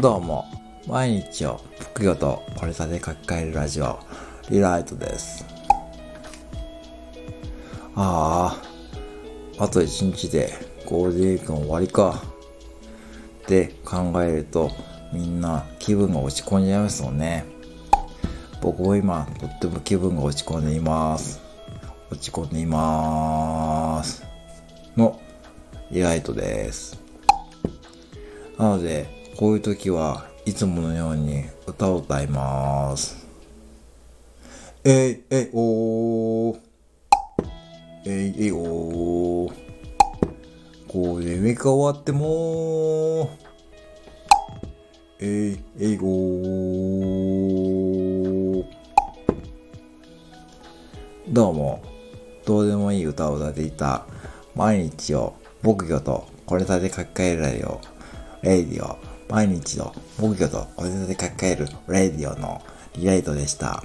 どうも、毎日を副業とこれさで書き換えるラジオ、リライトです。ああ、あと一日でゴールデンウィークの終わりか。って考えると、みんな気分が落ち込んじゃいますよね。僕も今、とっても気分が落ち込んでいます。落ち込んでいまーす。の、リライトです。なので、こういう時はいつものように歌を歌います。えい、えい、おー。えい、えい、おー。ゴールデンウィークが終わってもえい、えい、おー。どうも、どうでもいい歌を歌っていた毎日を木魚とこれさで書き換えるラジオ、レイディオ、毎日の木魚とおじさで書き換えるライディオのリライトでした。